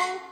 Oh.